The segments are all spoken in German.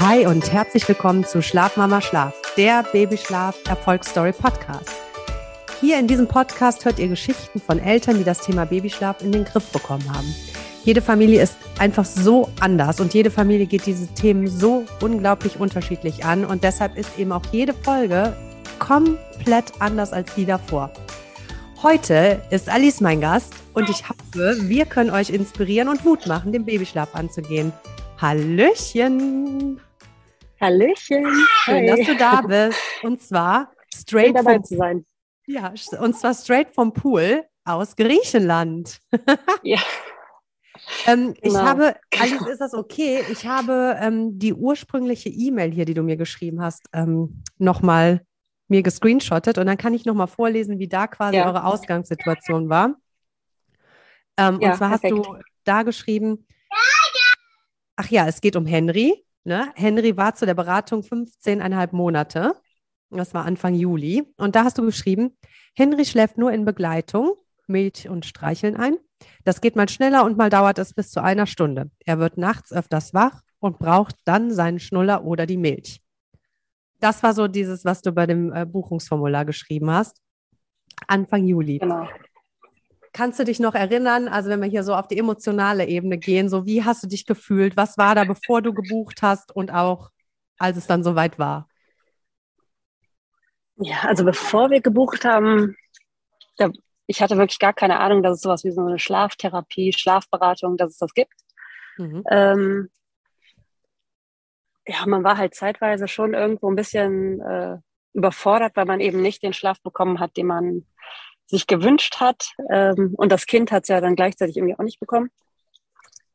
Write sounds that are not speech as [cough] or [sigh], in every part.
Hi und herzlich willkommen zu Schlafmama Schlaf, der Babyschlaf Erfolgsstory Podcast. Hier in diesem Podcast hört ihr Geschichten von Eltern, die das Thema Babyschlaf in den Griff bekommen haben. Jede Familie ist einfach so anders und jede Familie geht diese Themen so unglaublich unterschiedlich an und deshalb ist eben auch jede Folge komplett anders als die davor. Heute ist Alice mein Gast und ich hoffe, wir können euch inspirieren und Mut machen, den Babyschlaf anzugehen. Hallöchen! Hallöchen! Schön, dass du da [laughs] bist. Und zwar straight dabei vom, zu sein. ja, und zwar straight vom Pool aus Griechenland. [laughs] Ja. Ähm, Ich Genau. habe, [laughs] Alice, ist das okay? Ich habe ähm, die ursprüngliche E-Mail hier, die du mir geschrieben hast, ähm, nochmal mir gescreenshottet und dann kann ich nochmal vorlesen, wie da quasi Ja. eure Ausgangssituation war. Ähm, Ja, und zwar hast perfekt. du da geschrieben, ach ja, es geht um Henry. Ne? Henry war zu der Beratung 15,5 Monate. Das war Anfang Juli. Und da hast du geschrieben, Henry schläft nur in Begleitung, Milch und Streicheln ein. Das geht mal schneller und mal dauert es bis zu einer Stunde. Er wird nachts öfters wach und braucht dann seinen Schnuller oder die Milch. Das war so dieses, was du bei dem äh, Buchungsformular geschrieben hast. Anfang Juli. Genau. Kannst du dich noch erinnern, also wenn wir hier so auf die emotionale Ebene gehen, so wie hast du dich gefühlt? Was war da, bevor du gebucht hast und auch als es dann soweit war? Ja, also bevor wir gebucht haben, da, ich hatte wirklich gar keine Ahnung, dass es sowas wie so eine Schlaftherapie, Schlafberatung, dass es das gibt. Mhm. Ähm, ja, man war halt zeitweise schon irgendwo ein bisschen äh, überfordert, weil man eben nicht den Schlaf bekommen hat, den man sich gewünscht hat. Ähm, und das Kind hat es ja dann gleichzeitig irgendwie auch nicht bekommen.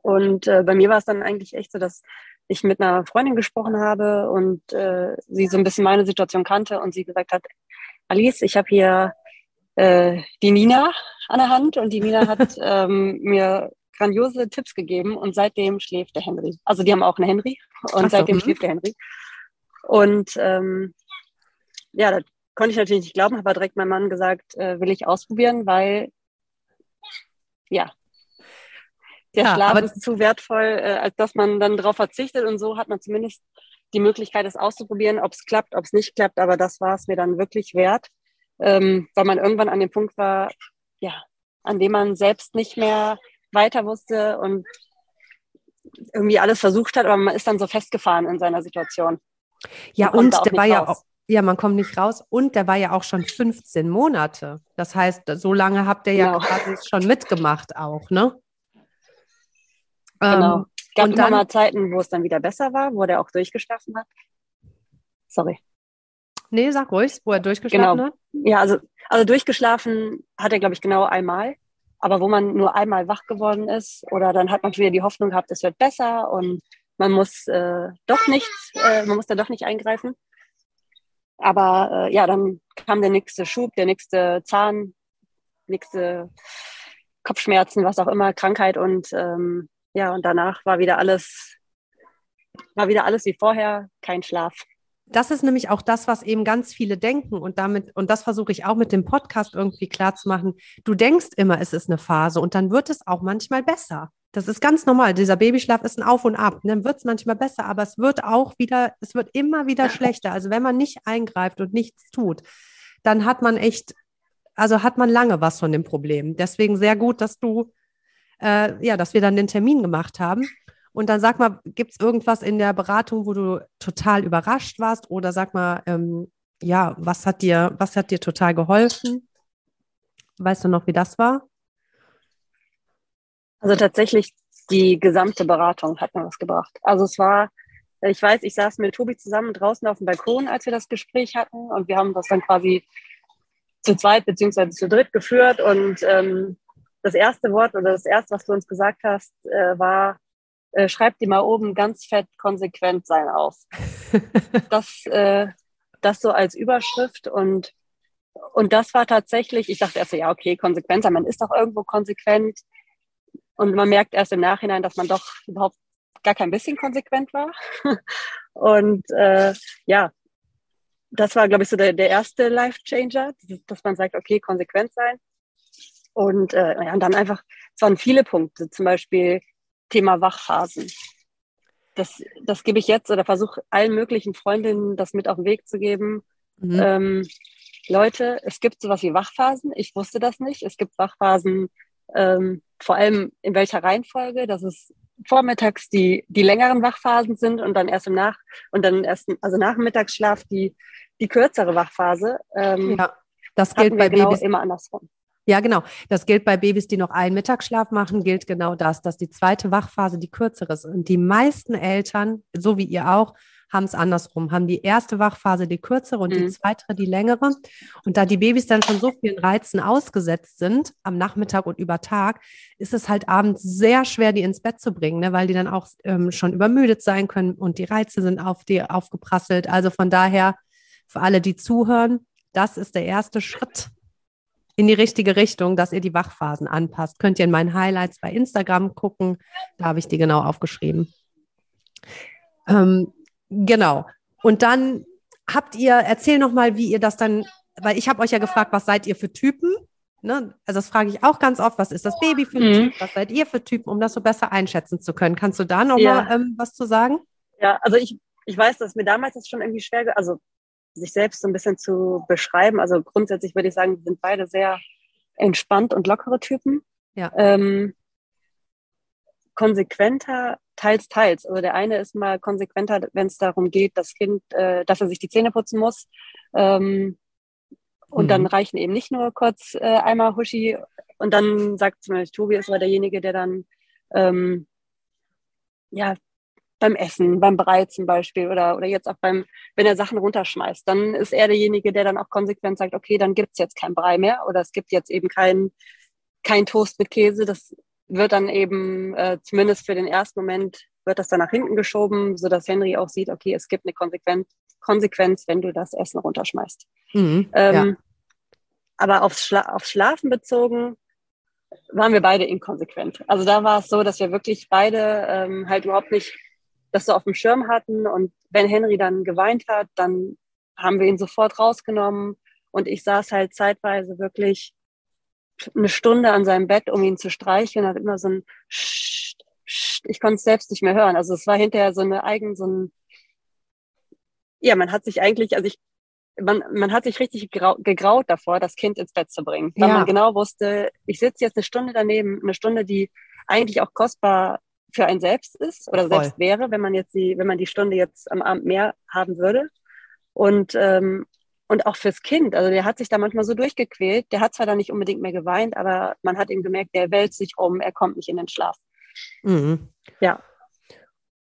Und äh, bei mir war es dann eigentlich echt so, dass ich mit einer Freundin gesprochen habe und äh, sie so ein bisschen meine Situation kannte und sie gesagt hat, Alice, ich habe hier äh, die Nina an der Hand und die Nina hat [laughs] ähm, mir grandiose Tipps gegeben und seitdem schläft der Henry. Also die haben auch einen Henry und so, seitdem mhm. schläft der Henry. Und ähm, ja, konnte ich natürlich nicht glauben, habe aber direkt meinem Mann gesagt, äh, will ich ausprobieren, weil ja, der Ja, Schlaf ist zu wertvoll, äh, als dass man dann darauf verzichtet und so hat man zumindest die Möglichkeit, es auszuprobieren, ob es klappt, ob es nicht klappt, aber das war es mir dann wirklich wert, ähm, weil man irgendwann an dem Punkt war, ja, an dem man selbst nicht mehr weiter wusste und irgendwie alles versucht hat, aber man ist dann so festgefahren in seiner Situation. Ja, und auch der war nicht ja raus. auch, ja, man kommt nicht raus und der war ja auch schon 15 Monate. Das heißt, so lange habt ihr ja Genau. quasi schon mitgemacht auch, ne? Genau. Ähm, Es gab und dann- mal Zeiten, wo es dann wieder besser war, wo der auch durchgeschlafen hat. Sorry. nee, sag ruhig, wo er durchgeschlafen Genau. hat. Ja, also, also durchgeschlafen hat er, glaube ich, genau einmal. Aber wo man nur einmal wach geworden ist oder dann hat man wieder die Hoffnung gehabt, es wird besser und man muss äh, doch nichts, äh, man muss da doch nicht eingreifen. Aber äh, ja, dann kam der nächste Schub, der nächste Zahn, nächste Kopfschmerzen, was auch immer, Krankheit und ähm, ja, und danach war wieder alles, war wieder alles wie vorher, kein Schlaf. Das ist nämlich auch das, was eben ganz viele denken und damit, und das versuche ich auch mit dem Podcast irgendwie klar zu machen. Du denkst immer, es ist eine Phase und dann wird es auch manchmal besser. Das ist ganz normal. Dieser Babyschlaf ist ein Auf und Ab. Dann wird es manchmal besser, aber es wird auch wieder, es wird immer wieder schlechter. Also wenn man nicht eingreift und nichts tut, dann hat man echt, also hat man lange was von dem Problem. Deswegen sehr gut, dass du, äh, ja, dass wir dann den Termin gemacht haben. Und dann sag mal, gibt es irgendwas in der Beratung, wo du total überrascht warst? Oder sag mal, ähm, ja, was hat dir, was hat dir total geholfen? Weißt du noch, wie das war? Also tatsächlich die gesamte Beratung hat mir was gebracht. Also es war, ich weiß, ich saß mit Tobi zusammen draußen auf dem Balkon, als wir das Gespräch hatten und wir haben das dann quasi zu zweit beziehungsweise zu dritt geführt und ähm, das erste Wort oder das erste, was du uns gesagt hast, äh, war, äh, schreib dir mal oben ganz fett konsequent sein auf. [laughs] das, äh, das so als Überschrift und und das war tatsächlich, ich dachte erst so, ja, okay, konsequent sein, man ist doch irgendwo konsequent. Und man merkt erst im Nachhinein, dass man doch überhaupt gar kein bisschen konsequent war. [laughs] Und äh, ja, das war, glaube ich, so der, der erste Life-Changer, dass man sagt, okay, konsequent sein. Und, äh, ja, und dann einfach, es waren viele Punkte, zum Beispiel Thema Wachphasen. das, das gebe ich jetzt oder versuche allen möglichen Freundinnen das mit auf den Weg zu geben. Mhm. Ähm, Leute, es gibt sowas wie Wachphasen. Ich wusste das nicht. Es gibt Wachphasen, ähm, vor allem in welcher Reihenfolge, dass es vormittags die, die längeren Wachphasen sind und dann erst im Nach- und dann erst, also nach dem Mittagsschlaf die, die kürzere Wachphase. Ähm, ja, das gilt bei genau Babys immer andersrum. Ja, genau. Das gilt bei Babys, die noch einen Mittagsschlaf machen, gilt genau das, dass die zweite Wachphase die kürzere ist. Und die meisten Eltern, so wie ihr auch, haben es andersrum, haben die erste Wachphase die kürzere und mhm. die zweite die längere. Und da die Babys dann schon so vielen Reizen ausgesetzt sind, am Nachmittag und über Tag, ist es halt abends sehr schwer, die ins Bett zu bringen, ne, weil die dann auch ähm, schon übermüdet sein können und die Reize sind auf die aufgeprasselt. Also von daher, für alle, die zuhören, das ist der erste Schritt in die richtige Richtung, dass ihr die Wachphasen anpasst. Könnt ihr in meinen Highlights bei Instagram gucken. Da habe ich die genau aufgeschrieben. Ähm, genau. Und dann habt ihr, erzähl noch mal, wie ihr das dann, weil ich habe euch ja gefragt, was seid ihr für Typen? Ne? Also das frage ich auch ganz oft, was ist das Baby für ein mhm. Typ? Was seid ihr für Typen, um das so besser einschätzen zu können? Kannst du da noch ja. mal ähm, was zu sagen? Ja, also ich, ich weiß, dass mir damals das schon irgendwie schwer, also sich selbst so ein bisschen zu beschreiben. Also grundsätzlich würde ich sagen, sind beide sehr entspannt und lockere Typen. Ja. Ähm, konsequenter, teils, teils. Also der eine ist mal konsequenter, wenn es darum geht, das Kind, äh, dass er sich die Zähne putzen muss. Ähm, und mhm. dann reichen eben nicht nur kurz äh, einmal Huschi. Und dann sagt zum Beispiel Tobi, ist aber derjenige, der dann ähm, ja beim Essen, beim Brei zum Beispiel oder, oder jetzt auch beim, wenn er Sachen runterschmeißt, dann ist er derjenige, der dann auch konsequent sagt, okay, dann gibt's jetzt kein Brei mehr oder es gibt jetzt eben kein, kein Toast mit Käse. Das wird dann eben, äh, zumindest für den ersten Moment, wird das dann nach hinten geschoben, sodass Henry auch sieht, okay, es gibt eine Konsequenz, Konsequenz wenn du das Essen runterschmeißt. Mhm, ähm, ja. Aber aufs, Schla aufs Schlafen bezogen, waren wir beide inkonsequent. Also da war es so, dass wir wirklich beide ähm, halt überhaupt nicht das so auf dem Schirm hatten. Und wenn Henry dann geweint hat, dann haben wir ihn sofort rausgenommen. Und ich saß halt zeitweise wirklich eine Stunde an seinem Bett, um ihn zu streicheln, hat immer so ein Sch Sch ich konnte es selbst nicht mehr hören. Also es war hinterher so eine eigen, so ein, ja, man hat sich eigentlich, also ich, man, man hat sich richtig gegraut davor, das Kind ins Bett zu bringen. Weil ja. man genau wusste, ich sitze jetzt eine Stunde daneben, eine Stunde, die eigentlich auch kostbar für ein selbst ist oder Voll. selbst wäre, wenn man jetzt die, wenn man die Stunde jetzt am Abend mehr haben würde. Und, ähm, und auch fürs Kind. Also der hat sich da manchmal so durchgequält. Der hat zwar dann nicht unbedingt mehr geweint, aber man hat ihm gemerkt, der wälzt sich um, er kommt nicht in den Schlaf. Mhm. Ja.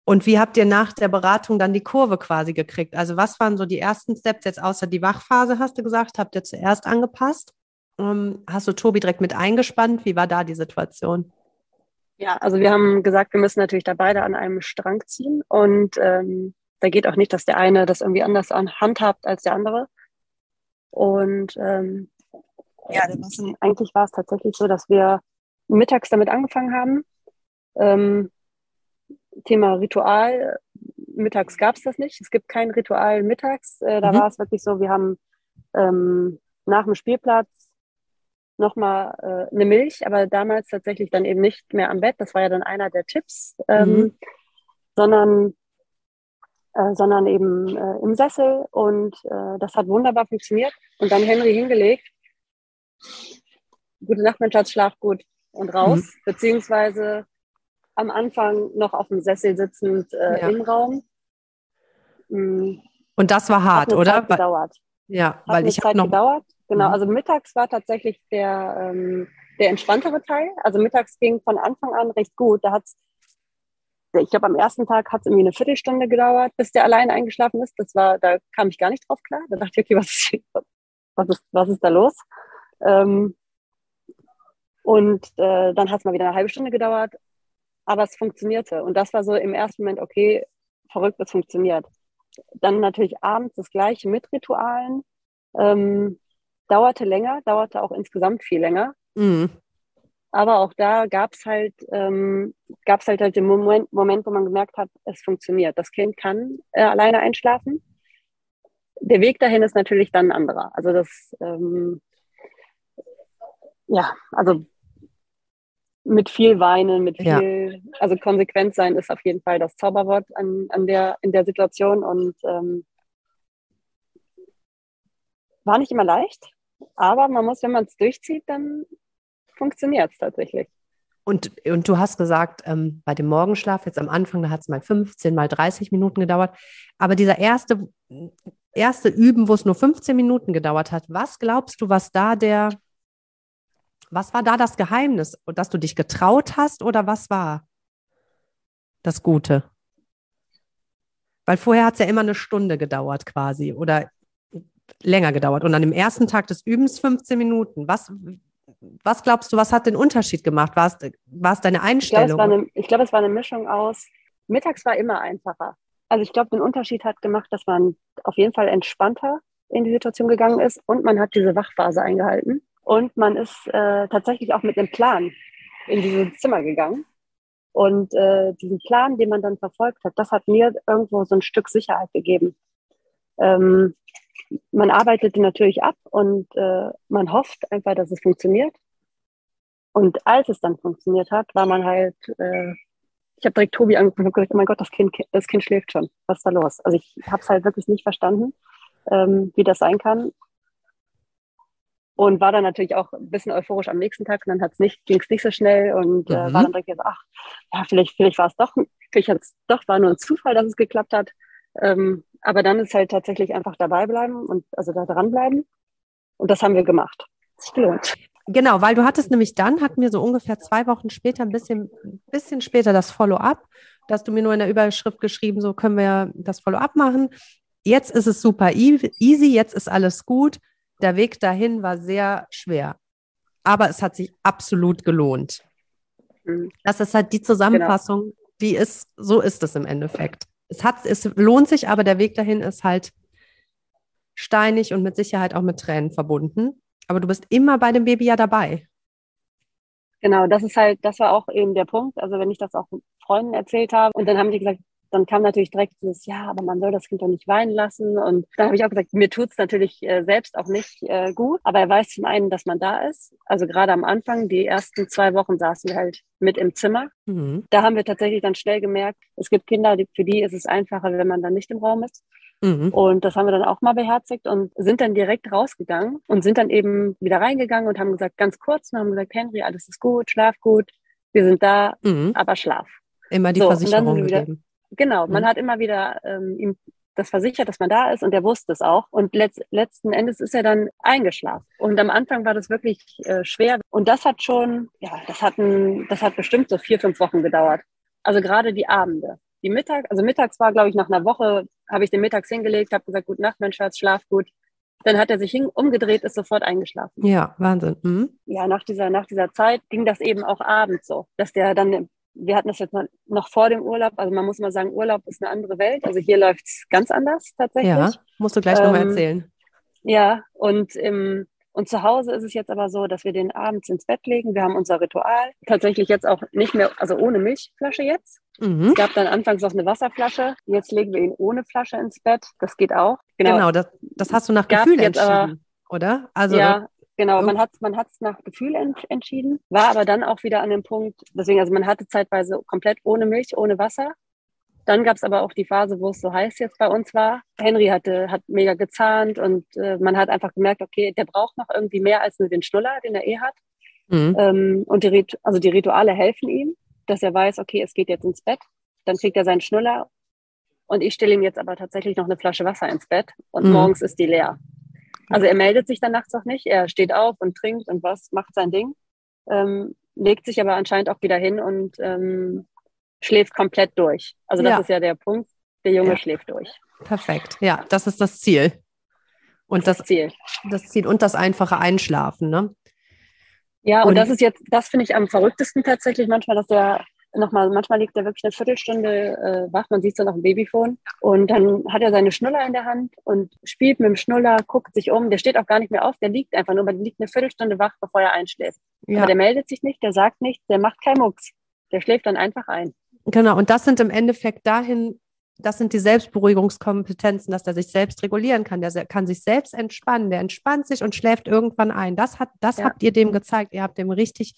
Und wie habt ihr nach der Beratung dann die Kurve quasi gekriegt? Also was waren so die ersten Steps jetzt außer die Wachphase, hast du gesagt, habt ihr zuerst angepasst? Um, hast du Tobi direkt mit eingespannt? Wie war da die Situation? Ja, also wir haben gesagt, wir müssen natürlich da beide an einem Strang ziehen und ähm, da geht auch nicht, dass der eine das irgendwie anders an handhabt als der andere. Und ähm, ja, müssen, eigentlich war es tatsächlich so, dass wir mittags damit angefangen haben. Ähm, Thema Ritual, mittags gab es das nicht. Es gibt kein Ritual mittags. Äh, da mhm. war es wirklich so, wir haben ähm, nach dem Spielplatz nochmal äh, eine Milch, aber damals tatsächlich dann eben nicht mehr am Bett. Das war ja dann einer der Tipps, ähm, mhm. sondern, äh, sondern eben äh, im Sessel und äh, das hat wunderbar funktioniert. Und dann Henry hingelegt. Gute Nacht, mein Schatz, schlaf gut und raus, mhm. beziehungsweise am Anfang noch auf dem Sessel sitzend äh, ja. im Raum. Mhm. Und das war hart, oder? Zeit gedauert. Ja, hat weil ich habe noch gedauert. Genau, mhm. also mittags war tatsächlich der, ähm, der entspanntere Teil. Also mittags ging von Anfang an recht gut. Da hat's, ich glaube, am ersten Tag hat es irgendwie eine Viertelstunde gedauert, bis der alleine eingeschlafen ist. Das war, da kam ich gar nicht drauf klar. Da dachte ich, okay, was ist, was ist, was ist da los? Ähm, und äh, dann hat es mal wieder eine halbe Stunde gedauert, aber es funktionierte. Und das war so im ersten Moment, okay, verrückt, es funktioniert. Dann natürlich abends das gleiche mit Ritualen. Ähm, dauerte länger, dauerte auch insgesamt viel länger. Mhm. Aber auch da gab es halt, ähm, gab's halt, halt den Moment, Moment, wo man gemerkt hat, es funktioniert. Das Kind kann äh, alleine einschlafen. Der Weg dahin ist natürlich dann ein anderer. Also das, ähm, ja, also mit viel Weinen, mit viel, Ja. also konsequent sein ist auf jeden Fall das Zauberwort an, an der, in der Situation und ähm, war nicht immer leicht, aber man muss, wenn man es durchzieht, dann funktioniert es tatsächlich. Und, und du hast gesagt, ähm, bei dem Morgenschlaf, jetzt am Anfang, da hat es mal 15, mal 30 Minuten gedauert. Aber dieser erste, erste Üben, wo es nur 15 Minuten gedauert hat, was glaubst du, was da der, was war da das Geheimnis? Dass du dich getraut hast oder was war das Gute? Weil vorher hat es ja immer eine Stunde gedauert quasi oder länger gedauert. Und an dem ersten Tag des Übens 15 Minuten. Was, was glaubst du, was hat den Unterschied gemacht? War es, war es deine Ich glaube, es Einstellung? glaube, es war eine Mischung aus, mittags war immer einfacher. Also ich glaube, den Unterschied hat gemacht, dass man auf jeden Fall entspannter in die Situation gegangen ist und man hat diese Wachphase eingehalten. Und man ist äh, tatsächlich auch mit einem Plan in dieses Zimmer gegangen. Und äh, diesen Plan, den man dann verfolgt hat, das hat mir irgendwo so ein Stück Sicherheit gegeben. Ähm, man arbeitete natürlich ab und äh, man hofft einfach, dass es funktioniert. Und als es dann funktioniert hat, war man halt, äh, ich habe direkt Tobi angeguckt und gesagt, oh mein Gott, das Kind, das kind schläft schon. Was ist da los? Also ich habe es halt wirklich nicht verstanden, ähm, wie das sein kann. Und war dann natürlich auch ein bisschen euphorisch am nächsten Tag und dann hat's nicht, ging es nicht so schnell und äh, Mhm. war dann direkt so, ach, ja, vielleicht, vielleicht war es doch, vielleicht hat's doch, war nur ein Zufall, dass es geklappt hat. Ähm, aber dann ist halt tatsächlich einfach dabei bleiben und also da dranbleiben. Und das haben wir gemacht. Ist gelohnt. Genau, weil du hattest nämlich dann, hatten wir so ungefähr zwei Wochen später, ein bisschen, bisschen später das Follow-up. Da hast du mir nur in der Überschrift geschrieben, so können wir das Follow-up machen. Jetzt ist es super e- easy, jetzt ist alles gut. Der Weg dahin war sehr schwer. Aber es hat sich absolut gelohnt. Mhm. Das ist halt die Zusammenfassung, die ist, so ist es im Endeffekt. Es hat, es lohnt sich, aber der Weg dahin ist halt steinig und mit Sicherheit auch mit Tränen verbunden. Aber du bist immer bei dem Baby ja dabei. Genau, das ist halt, das war auch eben der Punkt. Also wenn ich das auch Freunden erzählt habe und dann haben die gesagt, dann kam natürlich direkt dieses, ja, aber man soll das Kind doch nicht weinen lassen. Und da habe ich auch gesagt, mir tut's natürlich äh, selbst auch nicht äh, gut. Aber er weiß zum einen, dass man da ist. Also gerade am Anfang, die ersten zwei Wochen saßen wir halt mit im Zimmer. Mhm. Da haben wir tatsächlich dann schnell gemerkt, es gibt Kinder, die, für die ist es einfacher, wenn man dann nicht im Raum ist. Mhm. Und das haben wir dann auch mal beherzigt und sind dann direkt rausgegangen und sind dann eben wieder reingegangen und haben gesagt, ganz kurz, und haben gesagt, Henry, alles ist gut, schlaf gut, wir sind da, Mhm. aber schlaf. Immer die So, und dann Versicherung sind wir wieder- gegeben. Genau, man Mhm. hat immer wieder ähm, ihm das versichert, dass man da ist und er wusste es auch. Und letzt, letzten Endes ist er dann eingeschlafen. Und am Anfang war das wirklich äh, schwer. Und das hat schon, ja, das hat, ein, das hat bestimmt so vier, fünf Wochen gedauert. Also gerade die Abende. Die Mittag, also mittags war, glaube ich, nach einer Woche, habe ich den mittags hingelegt, habe gesagt, gute Nacht, mein Schatz, schlaf gut. Dann hat er sich hin, umgedreht, ist sofort eingeschlafen. Ja, Wahnsinn. Mhm. Ja, nach dieser, nach dieser Zeit ging das eben auch abends so, dass der dann, wir hatten das jetzt noch- vor dem Urlaub, also man muss mal sagen, Urlaub ist eine andere Welt. Also hier läuft's ganz anders tatsächlich. Ja, musst du gleich nochmal Ähm, erzählen. Ja, und, im, und zu Hause ist es jetzt aber so, dass wir den abends ins Bett legen. Wir haben unser Ritual. Tatsächlich jetzt auch nicht mehr, also ohne Milchflasche jetzt. Mhm. Es gab dann anfangs noch eine Wasserflasche. Jetzt legen wir ihn ohne Flasche ins Bett. Das geht auch. Genau, das, das hast du nach Gefühl jetzt aber- entschieden, oder? Also, ja, genau. Man hat es man hat's nach Gefühl ent entschieden, war aber dann auch wieder an dem Punkt, deswegen, also man hatte zeitweise komplett ohne Milch, ohne Wasser. Dann gab es aber auch die Phase, wo es so heiß jetzt bei uns war. Henry hatte, hat mega gezahnt und äh, man hat einfach gemerkt, okay, der braucht noch irgendwie mehr als nur den Schnuller, den er eh hat. mhm. Ähm, und die, also die Rituale helfen ihm, dass er weiß, okay, es geht jetzt ins Bett. Dann kriegt er seinen Schnuller. Und ich stelle ihm jetzt aber tatsächlich noch eine Flasche Wasser ins Bett und Mhm. morgens ist die leer. Also er meldet sich dann nachts auch nicht. Er steht auf und trinkt und was, macht sein Ding, ähm, legt sich aber anscheinend auch wieder hin und ähm, schläft komplett durch. Also das Ja. ist ja der Punkt. Der Junge Ja. schläft durch. perfekt. Ja, das ist das Ziel. Und das, Ziel. das Ziel und das einfache Einschlafen, ne? Ja, und, Und- das ist jetzt, das finde ich am verrücktesten tatsächlich manchmal, dass der nochmal, manchmal liegt er wirklich eine Viertelstunde äh, wach, man sieht so noch ein Babyphone und dann hat er seine Schnuller in der Hand und spielt mit dem Schnuller, guckt sich um, der steht auch gar nicht mehr auf, der liegt einfach nur, aber der liegt eine Viertelstunde wach, bevor er einschläft. Ja, Aber der meldet sich nicht, der sagt nichts, der macht keinen Mucks. Der schläft dann einfach ein. genau. Und das sind im Endeffekt dahin, das sind die Selbstberuhigungskompetenzen, dass der sich selbst regulieren kann. Der kann sich selbst entspannen. Der entspannt sich und schläft irgendwann ein. Das, hat, das Ja. habt ihr dem gezeigt. Ihr habt dem richtig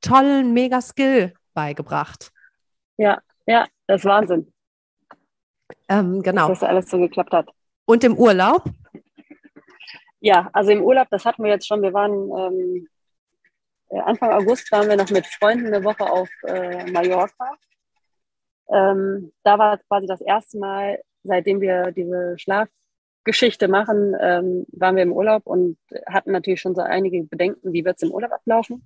tollen Mega-Skill beigebracht. Ja, ja, das ist Wahnsinn. Ähm, genau. Dass das alles so geklappt hat. Und im Urlaub? Ja, also im Urlaub, das hatten wir jetzt schon. Wir waren ähm, äh, Anfang August waren wir noch mit Freunden eine Woche auf äh, Mallorca. Ähm, da war quasi das erste Mal, seitdem wir diese Schlafgeschichte machen, ähm, waren wir im Urlaub und hatten natürlich schon so einige Bedenken, wie wird es im Urlaub ablaufen.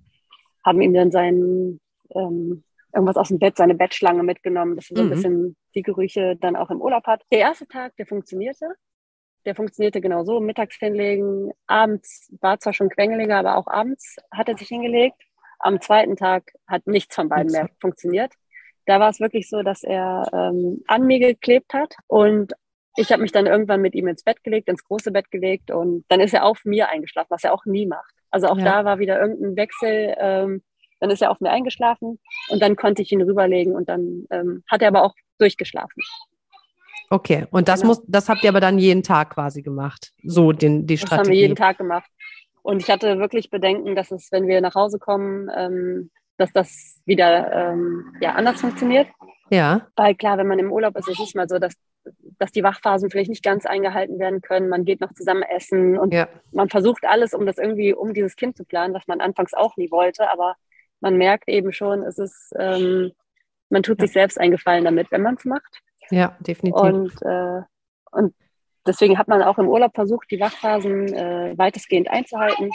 Haben ihm dann sein ähm, irgendwas aus dem Bett, seine Bettschlange mitgenommen, dass er so ein mhm. bisschen die Gerüche dann auch im Urlaub hat. Der erste Tag, der funktionierte. Der funktionierte genau so, mittags hinlegen, abends war zwar schon quengeliger, aber auch abends hat er sich hingelegt. Am zweiten Tag hat nichts von beiden mehr funktioniert. Da war es wirklich so, dass er ähm, an mir geklebt hat und ich habe mich dann irgendwann mit ihm ins Bett gelegt, ins große Bett gelegt und dann ist er auf mir eingeschlafen, was er auch nie macht. Also auch ja. da war wieder irgendein Wechsel. Ähm, dann ist er auf mir eingeschlafen und dann konnte ich ihn rüberlegen und dann ähm, hat er aber auch durchgeschlafen. Okay, und das genau. muss, das habt ihr aber dann jeden Tag quasi gemacht, so den, die Strategie. Das haben wir jeden Tag gemacht. Und ich hatte wirklich Bedenken, dass es, wenn wir nach Hause kommen, ähm, dass das wieder ähm, ja, anders funktioniert. Ja. Weil klar, wenn man im Urlaub ist, ist es mal so, dass, dass die Wachphasen vielleicht nicht ganz eingehalten werden können. Man geht noch zusammen essen und ja. man versucht alles, um das irgendwie, um dieses Kind zu planen, was man anfangs auch nie wollte. Aber man merkt eben schon, es ist, ähm, man tut ja. sich selbst einen Gefallen damit, wenn man es macht. Ja, definitiv. Und, äh, und deswegen hat man auch im Urlaub versucht, die Wachphasen äh, weitestgehend einzuhalten.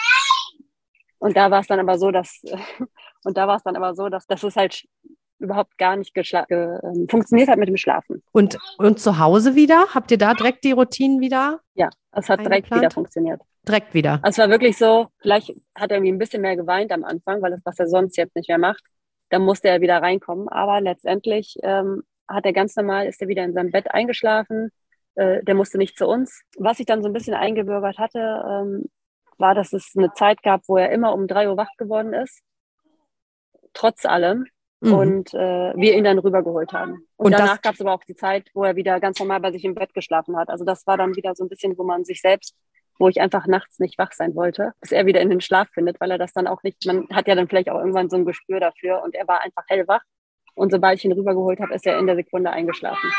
Und da war es dann aber so, dass [laughs] und da war es dann aber so, dass, dass es halt überhaupt gar nicht ge ähm, funktioniert hat mit dem Schlafen. Und, und zu Hause wieder? Habt ihr da direkt die Routinen wieder? Ja, es hat direkt wieder funktioniert. Direkt wieder. Also es war wirklich so, vielleicht hat er irgendwie ein bisschen mehr geweint am Anfang, weil das, was er sonst jetzt nicht mehr macht, dann musste er wieder reinkommen. Aber letztendlich ähm, hat er ganz normal, ist er wieder in seinem Bett eingeschlafen. Äh, der musste nicht zu uns. Was ich dann so ein bisschen eingebürgert hatte, ähm, war, dass es eine Zeit gab, wo er immer um drei Uhr wach geworden ist. Trotz allem. Mhm. Und äh, wir ihn dann rübergeholt haben. Und, und danach gab es aber auch die Zeit, wo er wieder ganz normal bei sich im Bett geschlafen hat. Also das war dann wieder so ein bisschen, wo man sich selbst wo ich einfach nachts nicht wach sein wollte, bis er wieder in den Schlaf findet, weil er das dann auch nicht, man hat ja dann vielleicht auch irgendwann so ein Gespür dafür und er war einfach hellwach. Und sobald ich ihn rübergeholt habe, ist er in der Sekunde eingeschlafen.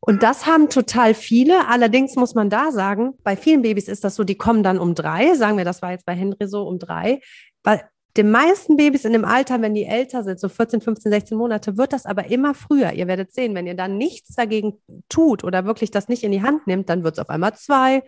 Und das haben total viele. Allerdings muss man da sagen, bei vielen Babys ist das so, die kommen dann um drei. Sagen wir, das war jetzt bei Henry so um drei. Weil den meisten Babys in dem Alter, wenn die älter sind, so 14, 15, 16 Monate, wird das aber immer früher. Ihr werdet sehen, wenn ihr dann nichts dagegen tut oder wirklich das nicht in die Hand nimmt, dann wird es auf einmal zwei,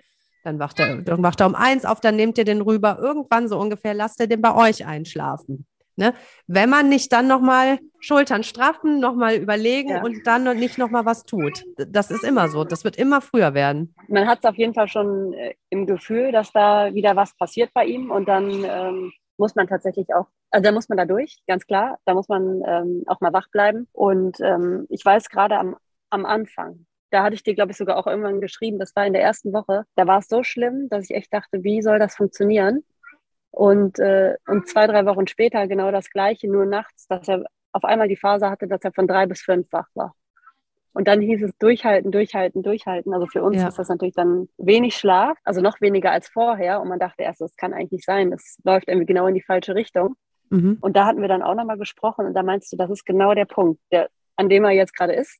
dann wacht, er, dann wacht er um eins auf, dann nehmt ihr den rüber. Irgendwann so ungefähr lasst ihr den bei euch einschlafen. Ne? Wenn man nicht dann nochmal Schultern straffen, nochmal überlegen ja. und dann nicht nochmal was tut. Das ist immer so. Das wird immer früher werden. Man hat es auf jeden Fall schon äh, im Gefühl, dass da wieder was passiert bei ihm und dann ähm, muss man tatsächlich auch, also da muss man da durch, ganz klar. Da muss man ähm, auch mal wach bleiben. Und ähm, ich weiß gerade am, am Anfang, da hatte ich dir, glaube ich, sogar auch irgendwann geschrieben, das war in der ersten Woche, da war es so schlimm, dass ich echt dachte, wie soll das funktionieren? Und, äh, und zwei, drei Wochen später genau das Gleiche, nur nachts, dass er auf einmal die Phase hatte, dass er von drei bis fünf wach war. Und dann hieß es durchhalten, durchhalten, durchhalten. Also für uns ja. ist das natürlich dann wenig Schlaf, also noch weniger als vorher. Und man dachte erst, das kann eigentlich nicht sein, das läuft irgendwie genau in die falsche Richtung. Mhm. Und da hatten wir dann auch nochmal gesprochen und da meinst du, das ist genau der Punkt, der, an dem er jetzt gerade ist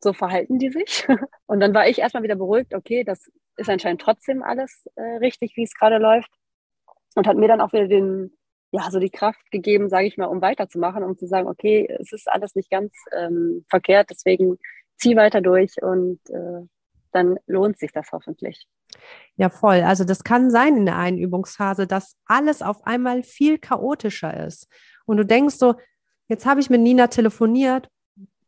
so verhalten die sich. [laughs] Und dann war ich erstmal wieder beruhigt, okay, das ist anscheinend trotzdem alles äh, richtig, wie es gerade läuft. Und hat mir dann auch wieder den, ja, so die Kraft gegeben, sage ich mal, um weiterzumachen, um zu sagen, okay, es ist alles nicht ganz ähm, verkehrt, deswegen zieh weiter durch und äh, dann lohnt sich das hoffentlich. Ja, voll. Also das kann sein in der Einübungsphase, dass alles auf einmal viel chaotischer ist. Und du denkst so, jetzt habe ich mit Nina telefoniert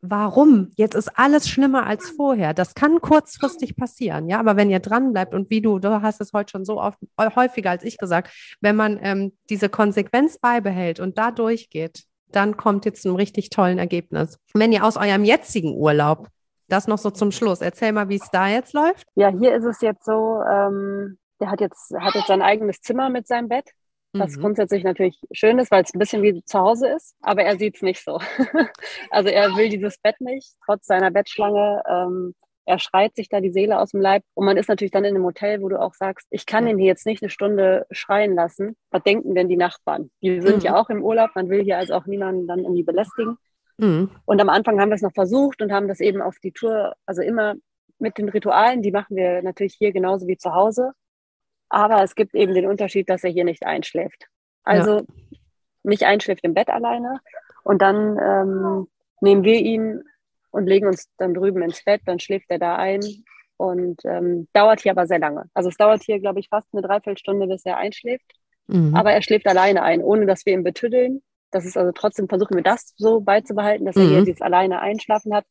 warum? Jetzt ist alles schlimmer als vorher. Das kann kurzfristig passieren, ja, aber wenn ihr dran bleibt und wie du, du hast es heute schon so oft, häufiger als ich gesagt, wenn man ähm, diese Konsequenz beibehält und da durchgeht, dann kommt jetzt ein richtig tollen Ergebnis. Wenn ihr aus eurem jetzigen Urlaub, das noch so zum Schluss, erzähl mal, wie es da jetzt läuft. Ja, hier ist es jetzt so, ähm, der hat jetzt, hat jetzt sein eigenes Zimmer mit seinem Bett. Was mhm. grundsätzlich natürlich schön ist, weil es ein bisschen wie zu Hause ist, aber er sieht es nicht so. [laughs] also er will dieses Bett nicht, trotz seiner Bettschlange. Ähm, er schreit sich da die Seele aus dem Leib. Und man ist natürlich dann in einem Hotel, wo du auch sagst, ich kann ihn hier jetzt nicht eine Stunde schreien lassen. Was denken denn die Nachbarn? Die sind mhm. ja auch im Urlaub. Man will hier also auch niemanden dann irgendwie belästigen. Mhm. Und am Anfang haben wir es noch versucht und haben das eben auf die Tour, also immer mit den Ritualen, die machen wir natürlich hier genauso wie zu Hause. Aber es gibt eben den Unterschied, dass er hier nicht einschläft. Also ja. nicht einschläft im Bett alleine. Und dann ähm, nehmen wir ihn und legen uns dann drüben ins Bett, dann schläft er da ein und ähm, dauert hier aber sehr lange. Also es dauert hier, glaube ich, fast eine Dreiviertelstunde, bis er einschläft. Mhm. Aber er schläft alleine ein, ohne dass wir ihn betüddeln. Das ist also trotzdem, versuchen wir das so beizubehalten, dass er hier mhm. dieses alleine Einschlafen hat.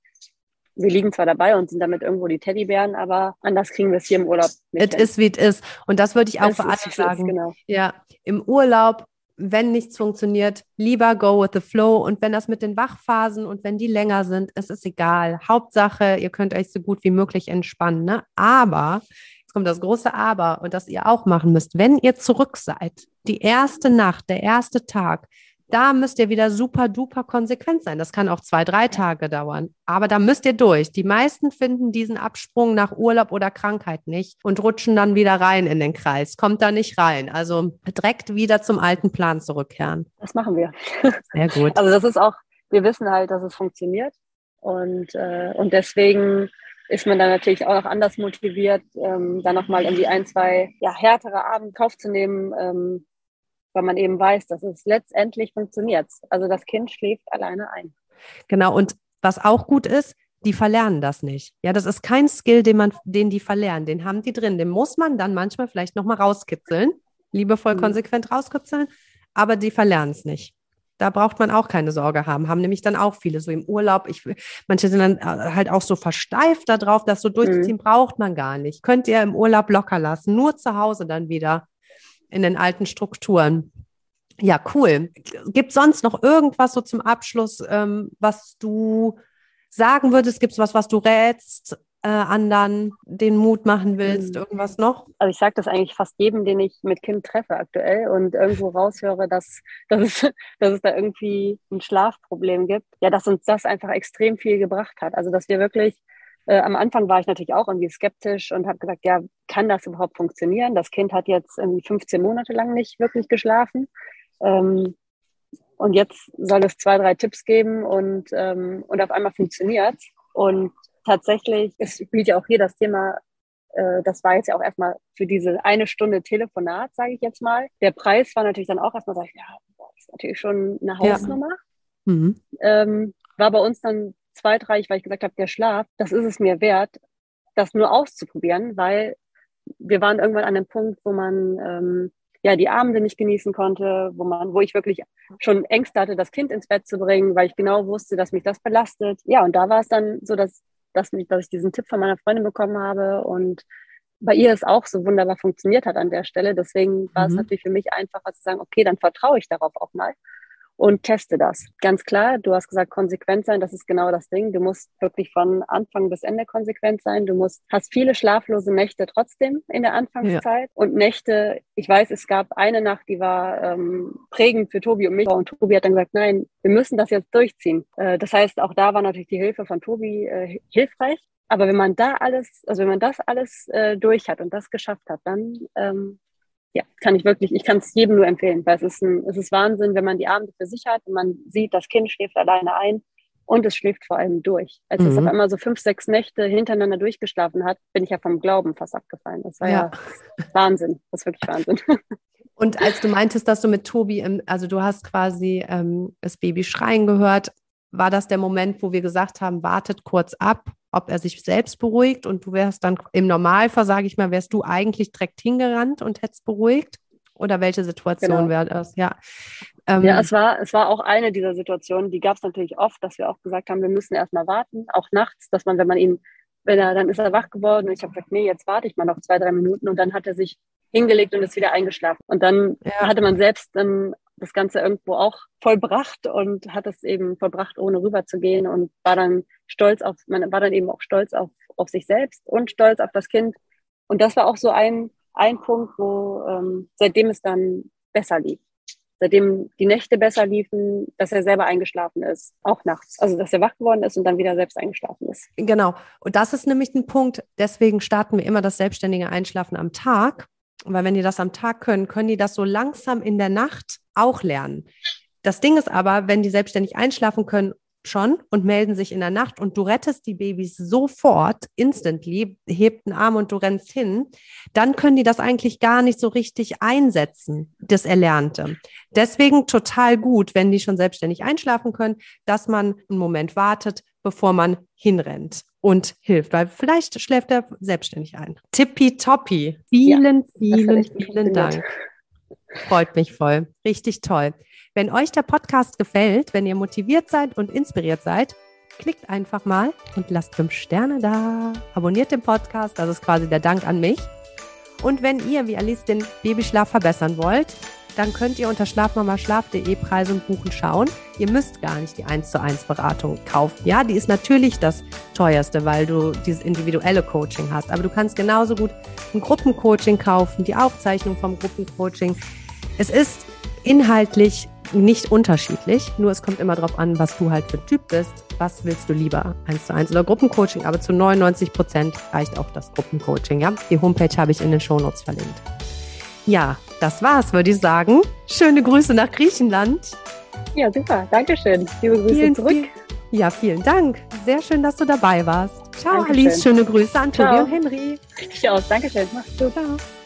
Wir liegen zwar dabei und sind damit irgendwo die Teddybären, aber anders kriegen wir es hier im Urlaub nicht. Es ist, wie es ist. Und das würde ich auch für alle sagen. Genau. Ja, im Urlaub wenn nichts funktioniert, lieber go with the flow. Und wenn das mit den Wachphasen und wenn die länger sind, es ist egal. Hauptsache, ihr könnt euch so gut wie möglich entspannen. Ne? Aber, jetzt kommt das große Aber und das ihr auch machen müsst, wenn ihr zurück seid, die erste Nacht, der erste Tag, da müsst ihr wieder super duper konsequent sein. Das kann auch zwei, drei Tage dauern. Aber da müsst ihr durch. Die meisten finden diesen Absprung nach Urlaub oder Krankheit nicht und rutschen dann wieder rein in den Kreis. Kommt da nicht rein. Also direkt wieder zum alten Plan zurückkehren. Das machen wir. [laughs] Sehr gut. Also das ist auch, wir wissen halt, dass es funktioniert. Und, äh, und deswegen ist man dann natürlich auch noch anders motiviert, ähm, dann nochmal irgendwie ein, zwei ja, härtere Abend Kauf zu nehmen, ähm, weil man eben weiß, dass es letztendlich funktioniert. Also das Kind schläft alleine ein. Genau, und was auch gut ist, die verlernen das nicht. Ja, das ist kein Skill, den man, den die verlernen. Den haben die drin. Den muss man dann manchmal vielleicht nochmal rauskitzeln, liebevoll mhm. konsequent rauskitzeln, aber die verlernen es nicht. Da braucht man auch keine Sorge haben. Haben nämlich dann auch viele so im Urlaub. Ich, manche sind dann äh, halt auch so versteift darauf, das so durchzuziehen mhm. braucht man gar nicht. Könnt ihr im Urlaub locker lassen, nur zu Hause dann wieder in den alten Strukturen. Ja, cool. Gibt sonst noch irgendwas so zum Abschluss, ähm, was du sagen würdest? Gibt es was, was du rätst äh, anderen, den Mut machen willst? Hm. Irgendwas noch? Also ich sage das eigentlich fast jedem, den ich mit Kind treffe aktuell und irgendwo raushöre, dass, dass, es, dass es da irgendwie ein Schlafproblem gibt. Ja, dass uns das einfach extrem viel gebracht hat. Also dass wir wirklich äh, am Anfang war ich natürlich auch irgendwie skeptisch und habe gesagt, ja, kann das überhaupt funktionieren? Das Kind hat jetzt irgendwie 15 Monate lang nicht wirklich geschlafen. Ähm, und jetzt soll es zwei, drei Tipps geben und, ähm, und auf einmal funktioniert Und tatsächlich es spielt ja auch hier das Thema, äh, das war jetzt ja auch erstmal für diese eine Stunde Telefonat, sage ich jetzt mal. Der Preis war natürlich dann auch erstmal, sag ich, ja, das ist natürlich schon eine Hausnummer. Ja. Mhm. Ähm, war bei uns dann zweitreich, weil ich gesagt habe, der Schlaf, das ist es mir wert, das nur auszuprobieren, weil wir waren irgendwann an einem Punkt, wo man ähm, ja die Abende nicht genießen konnte, wo man, wo ich wirklich schon Ängste hatte, das Kind ins Bett zu bringen, weil ich genau wusste, dass mich das belastet. Ja, und da war es dann so, dass, dass, mich, dass ich diesen Tipp von meiner Freundin bekommen habe und bei ihr es auch so wunderbar funktioniert hat an der Stelle. Deswegen war mhm. es natürlich für mich einfacher zu sagen, okay, dann vertraue ich darauf auch mal und teste das. Ganz klar, du hast gesagt, konsequent sein, das ist genau das Ding. Du musst wirklich von Anfang bis Ende konsequent sein. Du musst, hast viele schlaflose Nächte trotzdem in der Anfangszeit. Ja. Und Nächte, ich weiß, es gab eine Nacht, die war ähm, prägend für Tobi und mich. Und Tobi hat dann gesagt, nein, wir müssen das jetzt durchziehen. Äh, das heißt, auch da war natürlich die Hilfe von Tobi äh, hilfreich. Aber wenn man da alles, also wenn man das alles äh, durch hat und das geschafft hat, dann ähm, ja, kann ich wirklich, ich kann es jedem nur empfehlen, weil es ist, ein, es ist Wahnsinn, wenn man die Abende für sich hat und man sieht, das Kind schläft alleine ein und es schläft vor allem durch. Als mhm. es auf einmal so fünf, sechs Nächte hintereinander durchgeschlafen hat, bin ich ja vom Glauben fast abgefallen. Das war ja, ja Wahnsinn, das ist wirklich Wahnsinn. [laughs] Und als du meintest, dass du mit Tobi, im, also du hast quasi ähm, das Baby schreien gehört, war das der Moment, wo wir gesagt haben, wartet kurz ab, ob er sich selbst beruhigt und du wärst dann im Normalfall, sage ich mal, wärst du eigentlich direkt hingerannt und hättest beruhigt? Oder welche Situation genau. wäre das? Ja. Ähm, ja, es war, es war auch eine dieser Situationen, die gab es natürlich oft, dass wir auch gesagt haben, wir müssen erstmal warten, auch nachts, dass man, wenn man ihn, wenn er, dann ist er wach geworden und ich habe gesagt, nee, jetzt warte ich mal noch zwei, drei Minuten und dann hat er sich hingelegt und ist wieder eingeschlafen. Und dann ja. hatte man selbst dann das Ganze irgendwo auch vollbracht und hat es eben vollbracht, ohne rüberzugehen und war dann stolz auf, man war dann eben auch stolz auf, auf sich selbst und stolz auf das Kind. Und das war auch so ein, ein Punkt, wo ähm, seitdem es dann besser lief. seitdem die Nächte besser liefen, dass er selber eingeschlafen ist, auch nachts. Also dass er wach geworden ist und dann wieder selbst eingeschlafen ist. Genau. Und das ist nämlich ein Punkt, deswegen starten wir immer das selbstständige Einschlafen am Tag. Weil wenn die das am Tag können, können die das so langsam in der Nacht auch lernen. Das Ding ist aber, wenn die selbstständig einschlafen können schon und melden sich in der Nacht und du rettest die Babys sofort, instantly, hebt einen Arm und du rennst hin, dann können die das eigentlich gar nicht so richtig einsetzen, das Erlernte. Deswegen total gut, wenn die schon selbstständig einschlafen können, dass man einen Moment wartet, bevor man hinrennt und hilft, weil vielleicht schläft er selbstständig ein. Tippitoppi. Vielen, ja, vielen, vielen Dank. Freut mich voll. Richtig toll. Wenn euch der Podcast gefällt, wenn ihr motiviert seid und inspiriert seid, klickt einfach mal und lasst fünf Sterne da. Abonniert den Podcast, das ist quasi der Dank an mich. Und wenn ihr, wie Alice, den Babyschlaf verbessern wollt, dann könnt ihr unter schlafmamaschlaf.de Preise und Buchen schauen. Ihr müsst gar nicht die 1 zu 1 Beratung kaufen. Ja, die ist natürlich das teuerste, weil du dieses individuelle Coaching hast. Aber du kannst genauso gut ein Gruppencoaching kaufen, die Aufzeichnung vom Gruppencoaching. Es ist inhaltlich nicht unterschiedlich, nur es kommt immer darauf an, was du halt für ein Typ bist. Was willst du lieber? Eins zu eins oder Gruppencoaching, aber zu 99 Prozent reicht auch das Gruppencoaching. Ja? Die Homepage habe ich in den Shownotes verlinkt. Ja, das war's, würde ich sagen. Schöne Grüße nach Griechenland. Ja, super. Dankeschön. Liebe Grüße vielen, zurück. Viel, ja, vielen Dank. Sehr schön, dass du dabei warst. Ciao, Dankeschön. Alice. Schöne Grüße an Tobi und Henry. Ich auch. Dankeschön. Mach's gut. Ciao.